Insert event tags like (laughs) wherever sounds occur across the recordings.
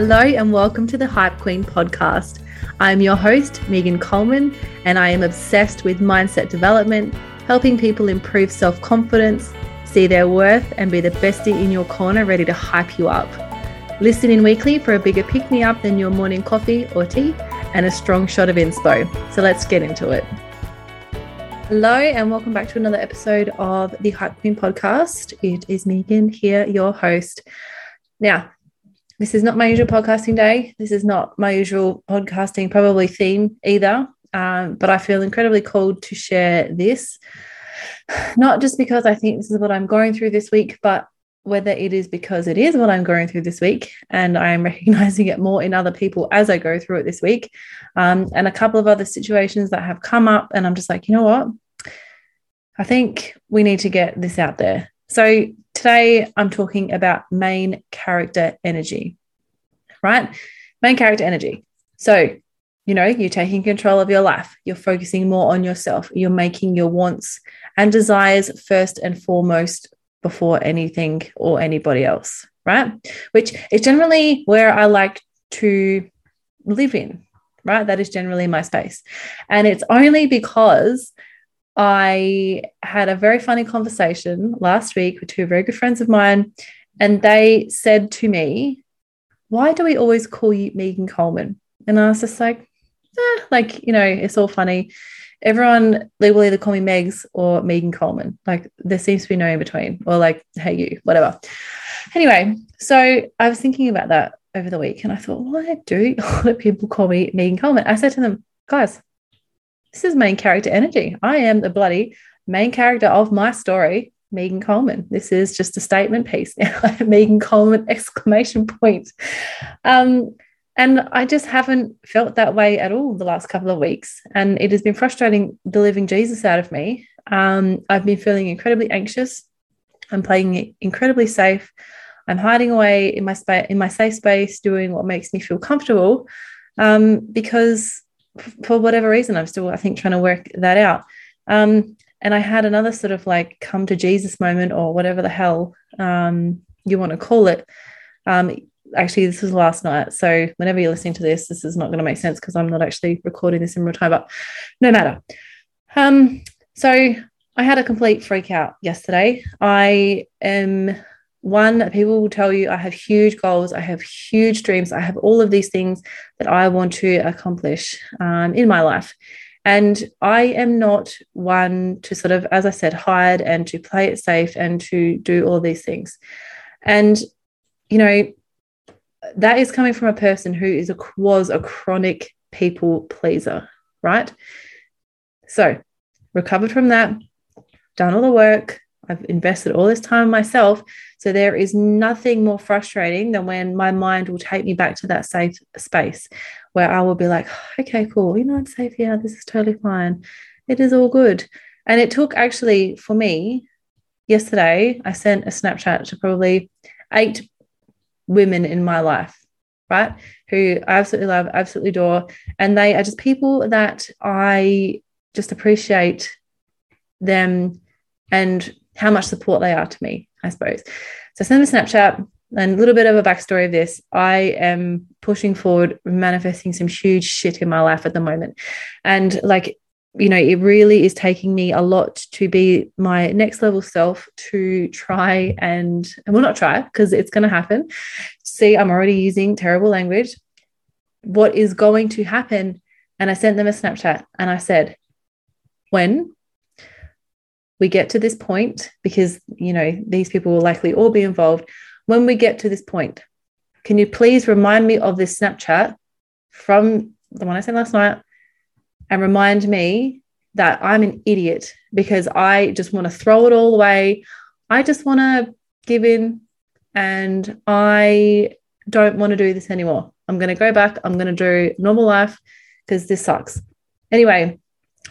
Hello, and welcome to the Hype Queen podcast. I am your host, Megan Coleman, and I am obsessed with mindset development, helping people improve self confidence, see their worth, and be the bestie in your corner ready to hype you up. Listen in weekly for a bigger pick me up than your morning coffee or tea and a strong shot of inspo. So let's get into it. Hello, and welcome back to another episode of the Hype Queen podcast. It is Megan here, your host. Now, this is not my usual podcasting day. This is not my usual podcasting probably theme either. Um, but I feel incredibly called to share this, (sighs) not just because I think this is what I'm going through this week, but whether it is because it is what I'm going through this week and I am (laughs) recognizing it more in other people as I go through it this week, um, and a couple of other situations that have come up. And I'm just like, you know what? I think we need to get this out there. So today I'm talking about main character energy, right? Main character energy. So, you know, you're taking control of your life, you're focusing more on yourself, you're making your wants and desires first and foremost before anything or anybody else, right? Which is generally where I like to live in, right? That is generally my space. And it's only because I had a very funny conversation last week with two very good friends of mine, and they said to me, Why do we always call you Megan Coleman? And I was just like, eh, like, you know, it's all funny. Everyone, they will either call me Megs or Megan Coleman. Like, there seems to be no in between, or like, hey, you, whatever. Anyway, so I was thinking about that over the week, and I thought, why do (laughs) all the people call me Megan Coleman? I said to them, guys, this is main character energy. I am the bloody main character of my story, Megan Coleman. This is just a statement piece now, (laughs) Megan Coleman exclamation point. Um, and I just haven't felt that way at all the last couple of weeks. And it has been frustrating the living Jesus out of me. Um, I've been feeling incredibly anxious. I'm playing incredibly safe. I'm hiding away in my space, in my safe space, doing what makes me feel comfortable, um, because for whatever reason, I'm still, I think, trying to work that out. Um, and I had another sort of like come to Jesus moment or whatever the hell um, you want to call it. Um, actually, this was last night. So whenever you're listening to this, this is not going to make sense because I'm not actually recording this in real time, but no matter. Um, so I had a complete freak out yesterday. I am one, people will tell you I have huge goals, I have huge dreams, I have all of these things that I want to accomplish um, in my life. And I am not one to sort of, as I said, hide and to play it safe and to do all these things. And, you know, that is coming from a person who is a was a chronic people pleaser, right? So, recovered from that, done all the work, I've invested all this time myself. So there is nothing more frustrating than when my mind will take me back to that safe space where I will be like, okay, cool. You know, I'm safe here. This is totally fine. It is all good. And it took actually for me yesterday, I sent a Snapchat to probably eight women in my life, right? Who I absolutely love, absolutely adore. And they are just people that I just appreciate them and how much support they are to me, I suppose. So send a Snapchat and a little bit of a backstory of this. I am pushing forward, manifesting some huge shit in my life at the moment. And like, you know, it really is taking me a lot to be my next level self to try and, and will not try because it's going to happen. See, I'm already using terrible language. What is going to happen? And I sent them a Snapchat and I said, when we get to this point, because, you know, these people will likely all be involved. When we get to this point, can you please remind me of this Snapchat from the one I sent last night and remind me that I'm an idiot because I just want to throw it all away. I just want to give in and I don't want to do this anymore. I'm going to go back. I'm going to do normal life because this sucks. Anyway,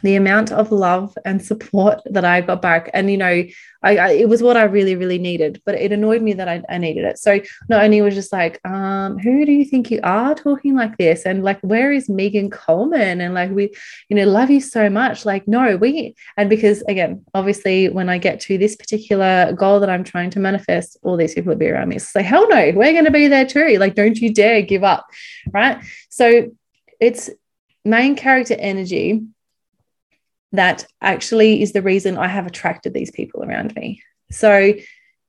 the amount of love and support that I got back. And, you know, I, I, it was what I really, really needed, but it annoyed me that I, I needed it. So not only was just like, um, who do you think you are talking like this? And like, where is Megan Coleman? And like, we, you know, love you so much. Like, no, we, and because again, obviously when I get to this particular goal that I'm trying to manifest, all these people will be around me. It's like, hell no, we're going to be there too. Like, don't you dare give up. Right. So it's main character energy that actually is the reason I have attracted these people around me. So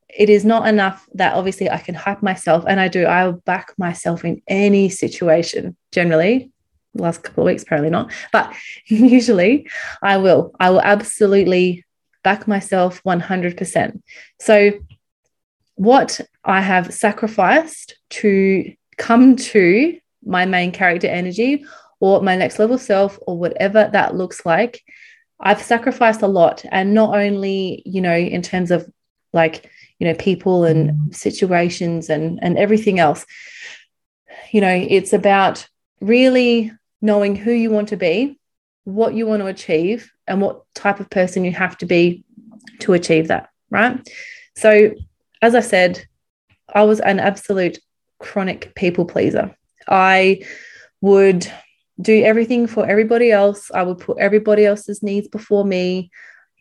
it is not enough that obviously I can hype myself, and I do, I'll back myself in any situation generally. Last couple of weeks, apparently not, but (laughs) usually I will. I will absolutely back myself 100%. So, what I have sacrificed to come to my main character energy or my next level self or whatever that looks like I've sacrificed a lot. And not only, you know, in terms of like, you know, people and mm. situations and, and everything else, you know, it's about really knowing who you want to be, what you want to achieve, and what type of person you have to be to achieve that. Right. So, as I said, I was an absolute chronic people pleaser. I would do everything for everybody else. I would put everybody else's needs before me.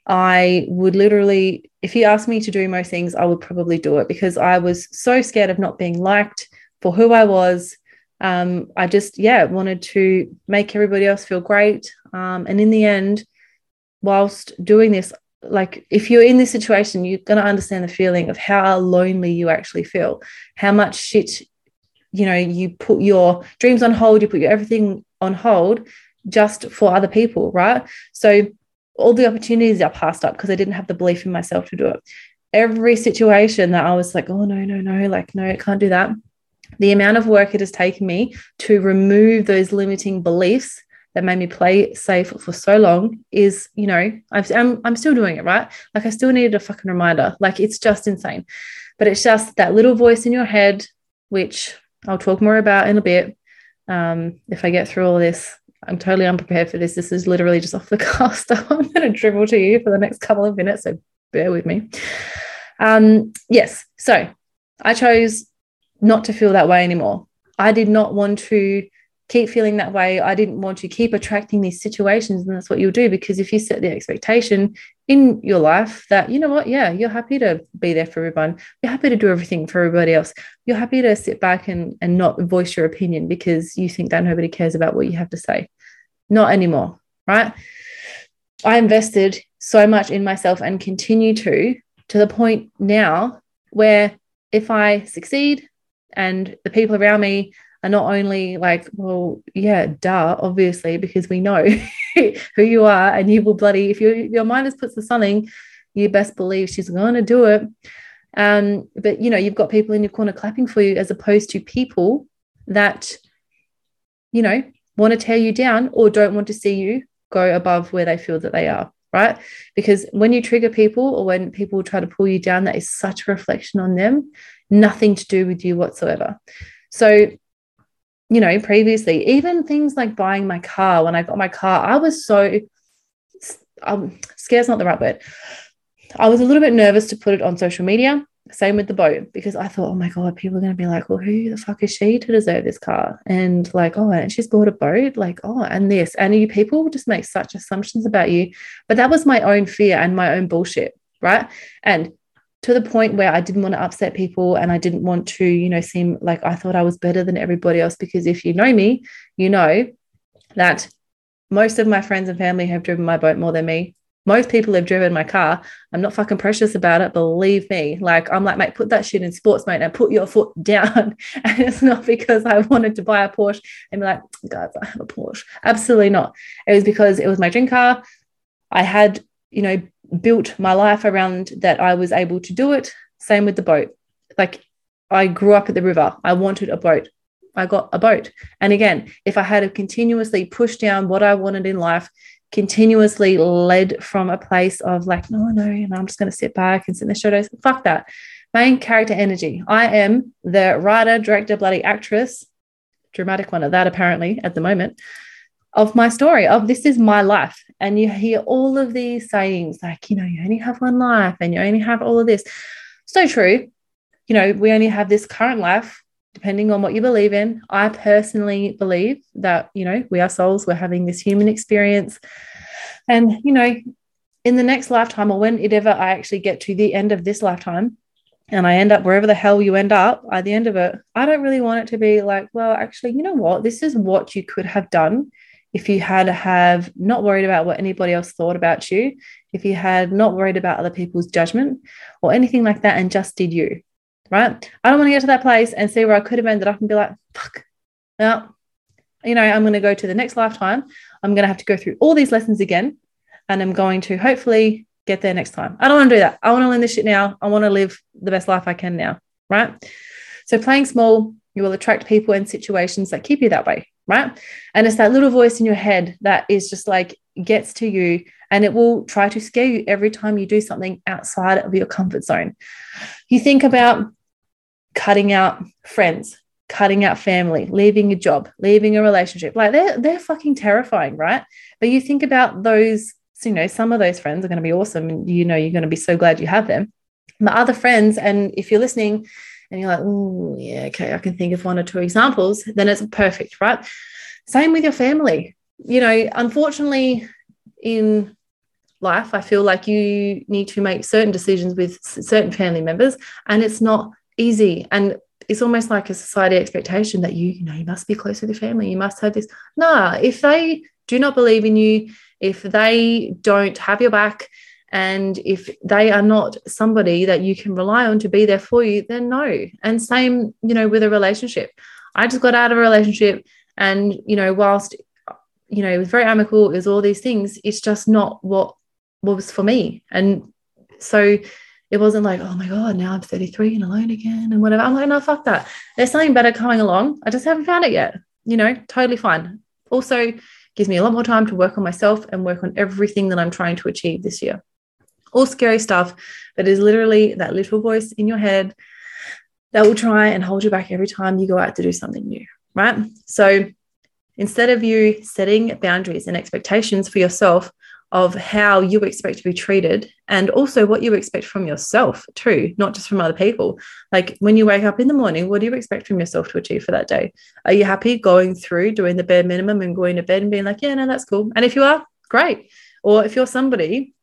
I would literally, if you asked me to do most things, I would probably do it because I was so scared of not being liked for who I was. Um, I just, yeah, wanted to make everybody else feel great. Um, and in the end, whilst doing this, like if you're in this situation, you're going to understand the feeling of how lonely you actually feel, how much shit, you know, you put your dreams on hold, you put your everything on hold just for other people, right? So all the opportunities are passed up because I didn't have the belief in myself to do it. Every situation that I was like, oh, no, no, no, like, no, I can't do that. The amount of work it has taken me to remove those limiting beliefs that made me play safe for so long is, you know, I'm, I'm still doing it, right? Like, I still needed a fucking reminder. Like, it's just insane. But it's just that little voice in your head, which I'll talk more about in a bit, um, if I get through all this, I'm totally unprepared for this. This is literally just off the (laughs) cuff stuff. I'm going to dribble to you for the next couple of minutes, so bear with me. Um, yes, so I chose not to feel that way anymore. I did not want to keep feeling that way. I didn't want to keep attracting these situations. And that's what you'll do because if you set the expectation in your life that, you know what, yeah, you're happy to be there for everyone, you're happy to do everything for everybody else, you're happy to sit back and, and not voice your opinion because you think that nobody cares about what you have to say. Not anymore, right? I invested so much in myself and continue to, to the point now where if I succeed and the people around me are not only like, well, yeah, duh, obviously, because we know (laughs) who you are and you will bloody, if you, your mind has put to something, you best believe she's going to do it. Um, but you know, you've got people in your corner clapping for you as opposed to people that, you know, want to tear you down or don't want to see you go above where they feel that they are right? Because when you trigger people or when people try to pull you down, that is such a reflection on them, nothing to do with you whatsoever. So you know, previously, even things like buying my car, when I got my car, I was so um, scared's not the right word. I was a little bit nervous to put it on social media. Same with the boat, because I thought, oh my God, people are going to be like, well, who the fuck is she to deserve this car? And like, oh, and she's bought a boat, like, oh, and this. And you people just make such assumptions about you. But that was my own fear and my own bullshit. Right. And to the point where I didn't want to upset people and I didn't want to, you know, seem like I thought I was better than everybody else. Because if you know me, you know that most of my friends and family have driven my boat more than me. Most people have driven my car. I'm not fucking precious about it. Believe me. Like, I'm like, mate, put that shit in sports mode and put your foot (laughs) down. and it's not because I wanted to buy a Porsche and be like, guys, I have a Porsche. Absolutely not. It was because it was my dream car. I had, you know, built my life around that I was able to do it. Same with the boat. Like I grew up at the river. I wanted a boat. I got a boat. And again, if I had to continuously pushed down what I wanted in life, continuously led from a place of like, no, no, and I'm just going to sit back and sit in the shadows. Fuck that. Main character energy. I am the writer, director, bloody actress, dramatic one of that apparently at the moment, of my story of this is my life. And you hear all of these sayings like you know you only have one life and you only have all of this. So true. You know we only have this current life depending on what you believe in. I personally believe that you know we are souls we're having this human experience. And you know in the next lifetime or whenever i actually get to the end of this lifetime and I end up wherever the hell you end up at the end of it, I don't really want it to be like, well, actually, you know what? This is what you could have done if you had to have not worried about what anybody else thought about you, if you had not worried about other people's judgment or anything like that and just did you, right? I don't want to get to that place and see where I could have ended up and be like, fuck, well, you know, I'm going to go to the next lifetime. I'm going to have to go through all these lessons again. And I'm going to hopefully get there next time. I don't want to do that. I want to learn this shit now. I want to live the best life I can now, right? So playing small, you will attract people and situations that keep you that way right? And it's that little voice in your head that is just like gets to you and it will try to scare you every time you do something outside of your comfort zone. You think about cutting out friends, cutting out family, leaving a job, leaving a relationship. Like they're they're fucking terrifying, right? But you think about those, you know, some of those friends are going to be awesome and you know you're going to be so glad you have them. But other friends, and if you're listening and you're like, oh, yeah, okay, I can think of one or two examples, then it's perfect, right? Same with your family. You know, unfortunately, in life, I feel like you need to make certain decisions with certain family members, and it's not easy. And it's almost like a society expectation that you, you know, you must be close with your family, you must have this. Nah, if they do not believe in you, if they don't have your back, and if they are not somebody that you can rely on to be there for you, then no. And same, you know, with a relationship. I just got out of a relationship and, you know, whilst, you know, it was very amicable, it was all these things, it's just not what was for me. And so it wasn't like, oh my God, now I'm 33 and alone again and whatever. I'm like, no, fuck that. There's something better coming along. I just haven't found it yet. You know, totally fine. Also, gives me a lot more time to work on myself and work on everything that I'm trying to achieve this year all scary stuff, but it's literally that little voice in your head that will try and hold you back every time you go out to do something new, right? So instead of you setting boundaries and expectations for yourself of how you expect to be treated and also what you expect from yourself too, not just from other people. Like when you wake up in the morning, what do you expect from yourself to achieve for that day? Are you happy going through doing the bare minimum and going to bed and being like, yeah, no, that's cool. And if you are, great. Or if you're somebody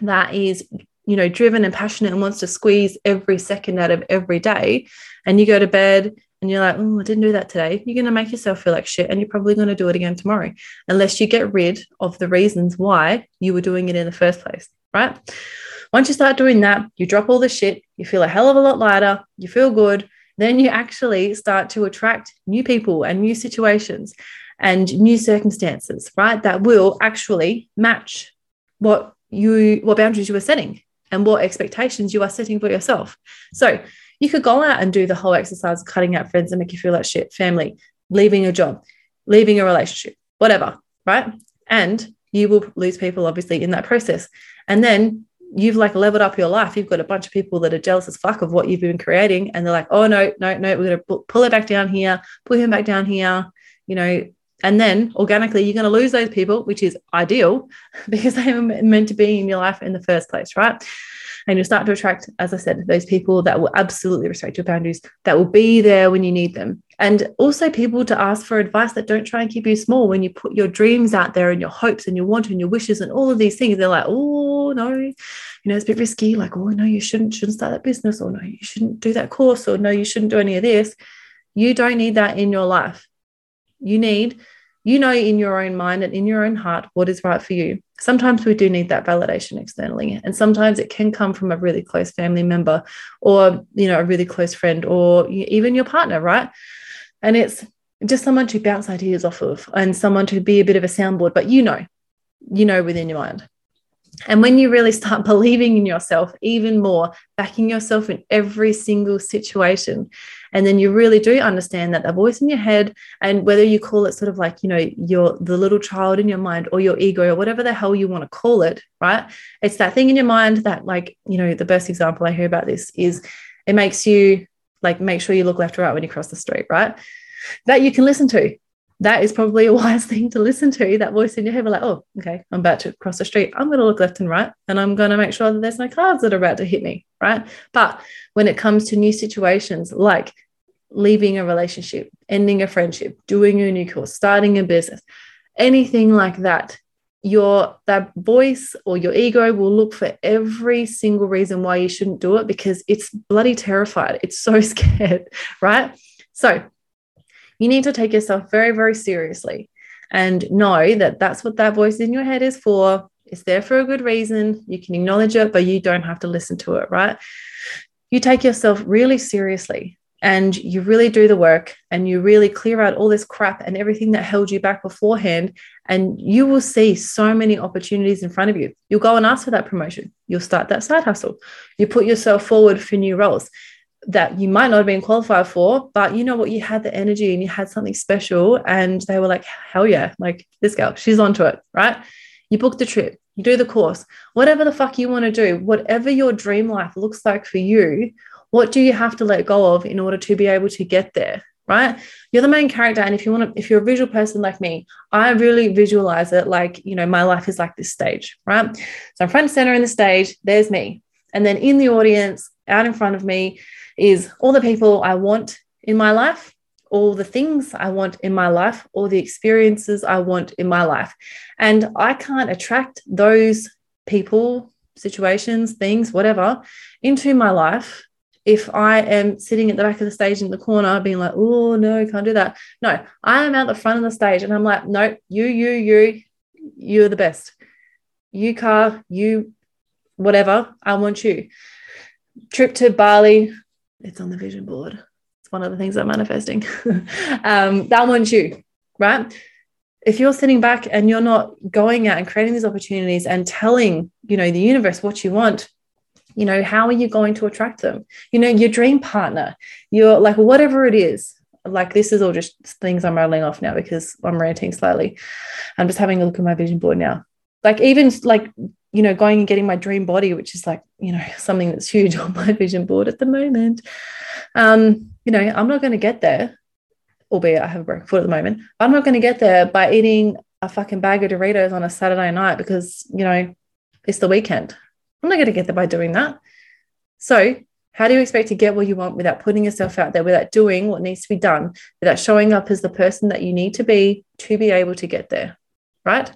that is you know driven and passionate and wants to squeeze every second out of every day. And you go to bed and you're like oh i didn't do that today. You're going to make yourself feel like shit and you're probably going to do it again tomorrow unless you get rid of the reasons why you were doing it in the first place right? Once you start doing that you drop all the shit you feel a hell of a lot lighter you feel good then you actually start to attract new people and new situations and new circumstances right that will actually match what you what boundaries you are setting and what expectations you are setting for yourself. So you could go out and do the whole exercise, cutting out friends and make you feel like shit, family, leaving a job, leaving a relationship, whatever, right? And you will lose people obviously in that process. And then you've like leveled up your life. You've got a bunch of people that are jealous as fuck of what you've been creating. And they're like, oh, no, no, no, we're going to pull it back down here, pull him back down here, you know, and then organically, you're going to lose those people, which is ideal (laughs) because they were meant to be in your life in the first place, right? And you'll start to attract, as I said, those people that will absolutely respect your boundaries, that will be there when you need them. And also people to ask for advice that don't try and keep you small when you put your dreams out there and your hopes and your want and your wishes and all of these things. They're like, oh no, you know, it's a bit risky. Like, oh no, you shouldn't shouldn't start that business, or no, you shouldn't do that course, or no, you shouldn't do any of this. You don't need that in your life. You need you know in your own mind and in your own heart what is right for you. Sometimes we do need that validation externally, and sometimes it can come from a really close family member or you know a really close friend or even your partner, right? And it's just someone to bounce ideas off of and someone to be a bit of a soundboard, but you know, you know within your mind. And when you really start (laughs) believing in yourself even more, backing yourself in every single situation, and then you really do understand that the voice in your head, and whether you call it sort of like, you know, your the little child in your mind or your ego or whatever the hell you want to call it, right? It's that thing in your mind that, like, you know, the best example I hear about this is it makes you like make sure you look left or right when you cross the street, right? That you can listen to that is probably (laughs) a wise thing to listen to. That voice in your head, like, oh, okay, I'm about to cross the street. I'm going to look left and right, and I'm going to make sure that there's no cars that are about to hit me, right? But when it comes to new situations like leaving a relationship, ending a friendship, doing a new course, starting a business, anything like that, your that voice or your ego will look for every single reason why you shouldn't do it because it's bloody terrified. It's so (laughs) scared, right? So you need to take yourself very, very seriously and know that that's what that voice in your head is for. It's there for a good reason. You can acknowledge it, but you don't have to listen to it, right? You take yourself really seriously and you really do the work and you really clear out all this crap and everything that held you back beforehand and you will see so many opportunities in front of you you'll go and ask for that promotion you'll start that side hustle you put yourself forward for new roles that you might not have been qualified for but you know what you had the energy and you had something special and they were like hell yeah like this girl she's onto it right you book the trip you do the course whatever the fuck you want to do whatever your dream life looks like for you what do you have to let go of in order to be able to get there? Right? You're the main character. And if you want to, if you're a visual person like me, I really visualize it like, you know, my life is like this stage, right? So I'm front center in the stage, there's me. And then in the audience, out in front of me, is all the people I want in my life, all the things I want in my life, all the experiences I want in my life. And I can't attract those people, situations, things, whatever, into my life if I am sitting at the back of the stage in the corner being like, oh no, can't do that. No, I am at the front of the stage and I'm like, no, you, you, you, you're the best. You car, you whatever, I want you. Trip to Bali, it's on the vision board. It's one of the things I'm manifesting. (laughs) um, that wants you, right? If you're sitting back and you're not going out and creating these opportunities and telling, you know, the universe what you want, you know how are you going to attract them you know your dream partner you're like whatever it is like this is all just things i'm rolling off now because i'm ranting slightly i'm just having a look at my vision board now like even like you know going and getting my dream body which is like you know (laughs) something that's huge on my vision board at the moment um you know i'm not going to get there albeit i have a broken foot at the moment i'm not going to get there by eating a fucking bag of doritos on a saturday night because you know it's the weekend I'm not going to get there by doing that. So, how do you expect to get what you want without putting yourself out there, without doing what needs to be done, without showing up as the person that you need to be to be able to get there? Right.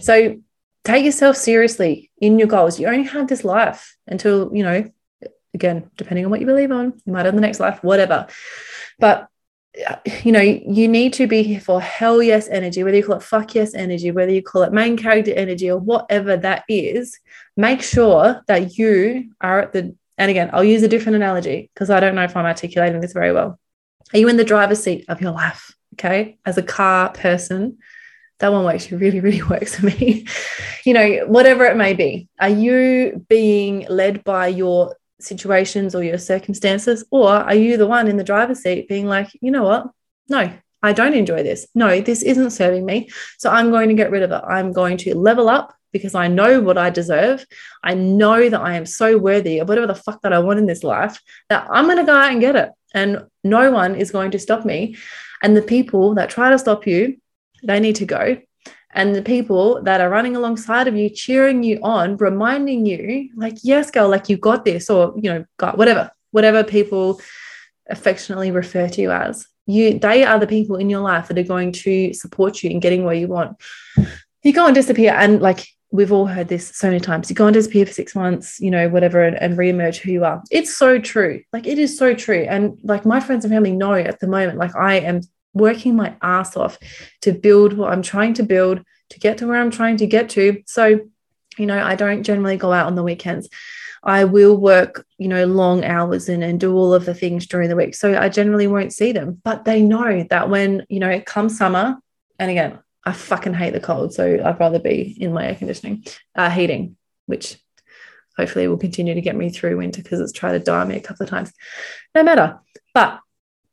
So, take yourself seriously in your goals. You only have this life until, you know, again, depending on what you believe on, you might have the next life, whatever. But you know, you need to be here for hell yes energy, whether you call it fuck yes energy, whether you call it main character energy or whatever that is. Make sure that you are at the, and again, I'll use a different analogy because I don't know if I'm articulating this very well. Are you in the driver's seat of your life? Okay. As a car person, that one works really, really (laughs) works for me. you know, whatever it may be, are you being led by your situations or your circumstances? Or are you the one in the driver's seat being like, you know what? No, I don't enjoy this. No, this isn't serving me. So I'm going to get rid of it. I'm going to level up because I know what I deserve. I know that I am so worthy of whatever the fuck that I want in this life that I'm going to go out and get it. And no one is going to stop me. And the people that try to stop you, they need to go and the people that are running alongside of you, cheering you on, reminding you, like, yes, girl, like you got this, or you know, got whatever, whatever people affectionately refer to you as. You they are the people in your life that are going to support you in getting where you want. You go and disappear, and like we've all heard this so many times. You go and disappear for six months, you know, whatever, and, and reemerge who you are. It's so true. Like it is so true. And like my friends and family know at the moment, like I am working my ass off to build what I'm trying to build, to get to where I'm trying to get to. So, you know, I don't generally go out on the weekends. I will work, you know, long hours and, and do all of the things during the week. So I generally won't see them. But they know that when, you know, it comes summer, and again, I fucking hate the cold. So I'd rather be in my air conditioning, uh, heating, which hopefully will continue to get me through winter because it's tried to die me a couple of times. No matter. But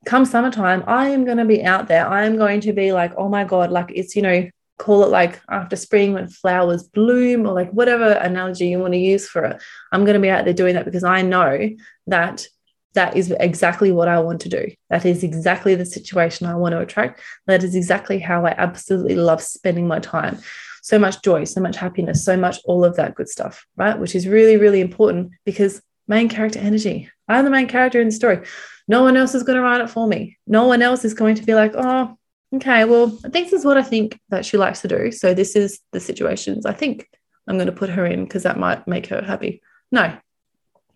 come summertime, I am going to be out there. I am going to be like, oh my God, like it's, you know, call it like after spring when flowers bloom or like whatever analogy you want to use for it. I'm going to be out there doing that because I know that that is exactly what I want to do. That is exactly the situation I want to attract. That is exactly how I absolutely love spending my time. So much joy, so much happiness, so much all of that good stuff, right? Which is really, really important because main character energy. I'm the main character in the story. No one else is going to write it for me. No one else is going to be like, oh, okay, well, this is what I think that she likes to do. So this is the situations I think I'm going to put her in because that might make her happy. No,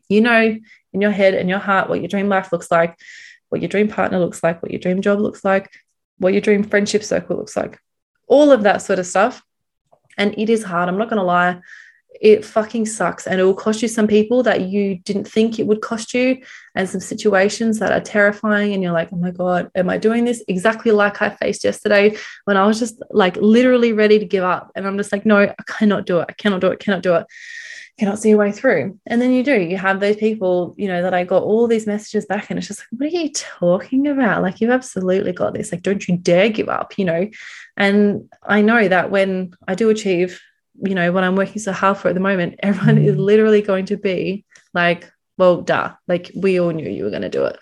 you know in your head and your heart what your dream life looks like, what your dream partner looks like, what your dream job looks like, what your dream friendship circle looks like, all of that sort of stuff. And it is hard. I'm not going to lie. It fucking sucks. And it will cost you some people that you didn't think it would cost you, and some situations that are terrifying. And you're like, oh my God, am I doing this exactly like I faced yesterday when I was just like literally ready to give up? And I'm just like, no, I cannot do it. I cannot do it. Cannot do it cannot see a way through. And then you do, you have those people, you know, that I got all these messages back, and it's just like, what are you talking about? Like, you've absolutely got this. Like, don't you dare give up, you know? And I know that when I do achieve, you know, what I'm working so hard for at the moment, (laughs) everyone is mm. literally going to be like, well, duh, like we all knew you were going to do it.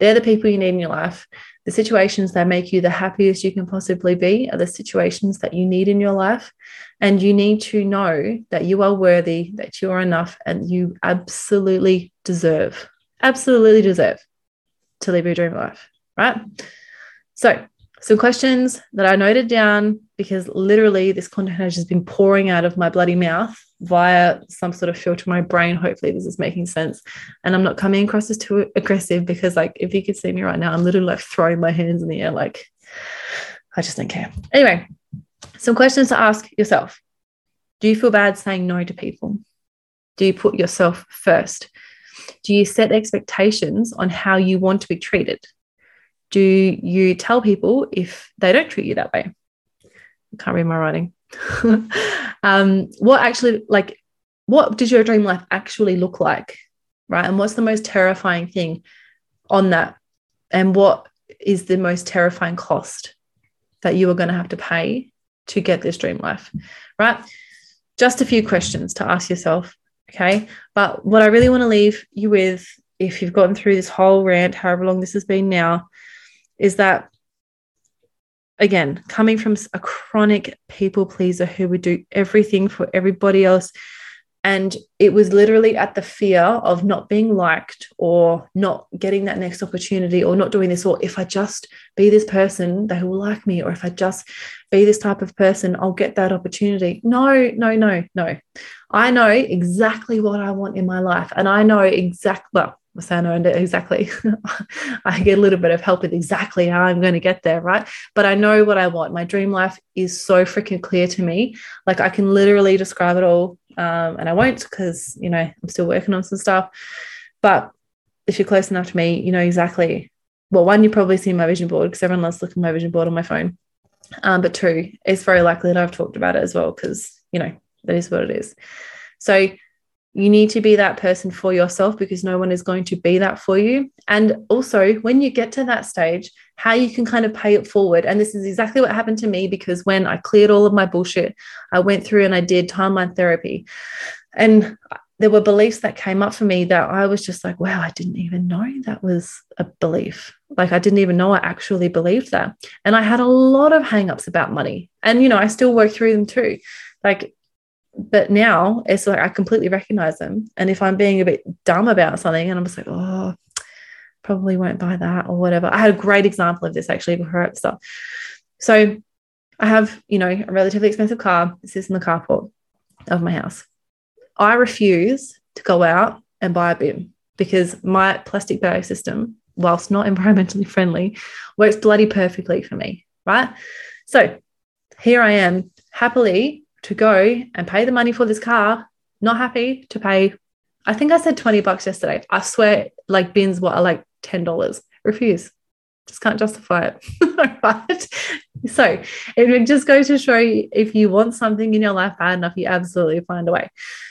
They're the people you need in your life. The situations that make you the happiest you can possibly be are the situations that you need in your life. And you need to know that you are worthy, that you are enough, and you absolutely deserve, absolutely deserve to live your dream life, right? So, some questions that I noted down because literally this content has just been pouring out of my bloody mouth via some sort of filter in my brain. Hopefully, this is making sense. And I'm not coming across as too aggressive because, like, if you could see me right now, I'm literally like throwing my hands in the air, like, I just don't care. Anyway, some questions to ask yourself Do you feel bad saying no to people? Do you put yourself first? Do you set expectations on how you want to be treated? Do you tell people if they don't treat you that way? I can't read my writing. (laughs) um, what actually like what does your dream life actually look like right and what's the most terrifying thing on that and what is the most terrifying cost that you are going to have to pay to get this dream life right just a few questions to ask yourself okay but what i really want to leave you with if you've gotten through this whole rant however long this has been now is that again, coming from a chronic people pleaser who would do everything for everybody else. And it was literally at the fear of not being liked or not getting that next opportunity or not doing this, or if I just be this person, they will like me, or if I just be this type of person, I'll get that opportunity. No, no, no, no. I know exactly what I want in my life. And I know exactly, well, Masano and exactly (laughs) I get a little bit of help with exactly how I'm going to get there, right? But I know what I want. My dream life is so freaking clear to me. Like I can literally describe it all. Um, and I won't because you know I'm still working on some stuff. But if you're close enough to me, you know exactly. Well, one, you probably see my vision board because everyone loves looking at my vision board on my phone. Um, but two, it's very likely that I've talked about it as well because you know that is what it is. So you need to be that person for yourself because no one is going to be that for you. And also, when you get to that stage, how you can kind of pay it forward. And this is exactly what happened to me because when I cleared all of my bullshit, I went through and I did timeline therapy. And there were beliefs that came up for me that I was just like, wow, I didn't even know that was a belief. Like, I didn't even know I actually believed that. And I had a lot of hangups about money. And, you know, I still work through them too. Like, but now it's like I completely recognize them. And if I'm being a bit dumb about something and I'm just like, oh, probably won't buy that or whatever. I had a great example of this actually before I. So I have, you know, a relatively expensive car. It sits in the carport of my house. I refuse to go out and buy a bin because my plastic bag system, whilst not (laughs) environmentally friendly, works bloody perfectly for me. Right. So here I am happily to go and pay the money for this car, not happy to pay. I think I said 20 bucks yesterday. I swear, like bins were like $10. Refuse. Just can't justify it. (laughs) right? So it just goes to show you if you want something in your life bad enough, you absolutely find a way.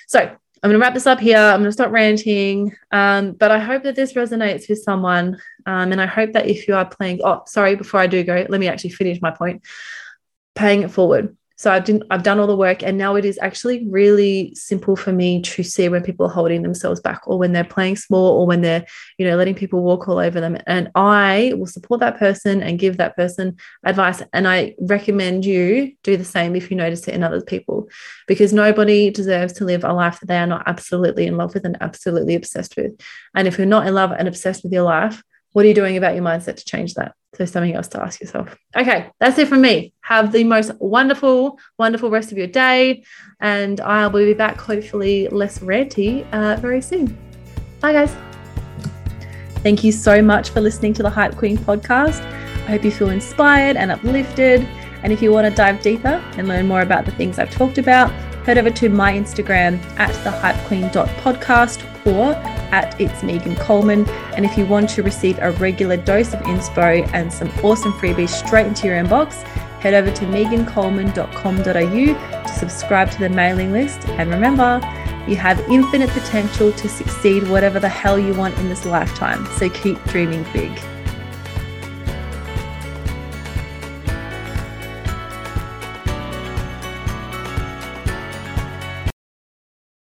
So I'm going to wrap this up here. I'm going to stop ranting. Um, but I hope that this resonates with someone. Um, and I hope that if you are playing, oh, sorry, before I do go, let me actually finish my point. Paying it forward. So I've done I've done all the work and now it is actually really simple for me to see when people are holding themselves back or when they're playing small or when they're, you know, letting people walk all over them. And I will support that person and give that person advice. And I recommend you do the same if you notice it in other people, because nobody deserves to live a life that they are not absolutely in love with and absolutely obsessed with. And if you're not in love and obsessed with your life, what are you doing about your mindset to change that? So, something else to ask yourself. Okay, that's it from me. Have the most wonderful, wonderful rest of your day. And I will be back, hopefully, less ranty uh, very soon. Bye, guys. Thank you so much for listening to the Hype Queen podcast. I hope you feel inspired and uplifted. And if you want to dive deeper and learn more about the things I've talked about, head over to my Instagram at thehypequeen.podcast or at It's Megan Coleman. And if you want to receive a regular dose of inspo and some awesome freebies straight into your inbox, head over to megancoleman.com.au to subscribe to the mailing list. And remember, you have infinite potential to succeed whatever the hell you want in this lifetime. So keep dreaming big.